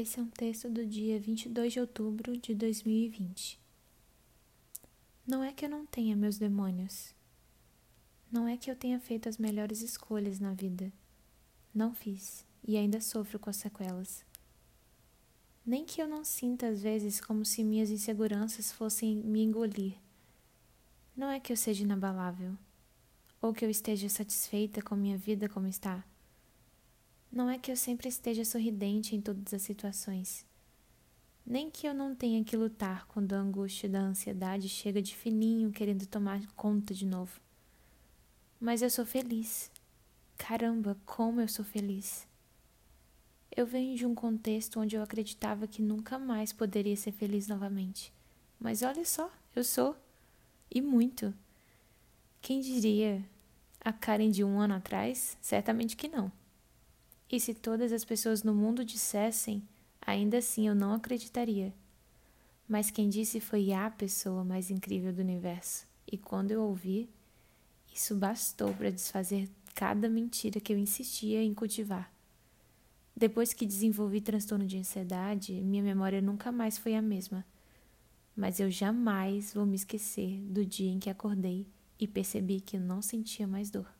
Esse é um texto do dia 22 de outubro de 2020. Não é que eu não tenha meus demônios. Não é que eu tenha feito as melhores escolhas na vida. Não fiz e ainda sofro com as sequelas. Nem que eu não sinta às vezes como se minhas inseguranças fossem me engolir. Não é que eu seja inabalável ou que eu esteja satisfeita com minha vida como está. Não é que eu sempre esteja sorridente em todas as situações. Nem que eu não tenha que lutar quando a angústia da ansiedade chega de fininho querendo tomar conta de novo. Mas eu sou feliz. Caramba, como eu sou feliz. Eu venho de um contexto onde eu acreditava que nunca mais poderia ser feliz novamente. Mas olha só, eu sou. E muito. Quem diria? A Karen de um ano atrás? Certamente que não. E se todas as pessoas no mundo dissessem, ainda assim eu não acreditaria. Mas quem disse foi a pessoa mais incrível do universo. E quando eu ouvi, isso bastou para desfazer cada mentira que eu insistia em cultivar. Depois que desenvolvi transtorno de ansiedade, minha memória nunca mais foi a mesma. Mas eu jamais vou me esquecer do dia em que acordei e percebi que eu não sentia mais dor.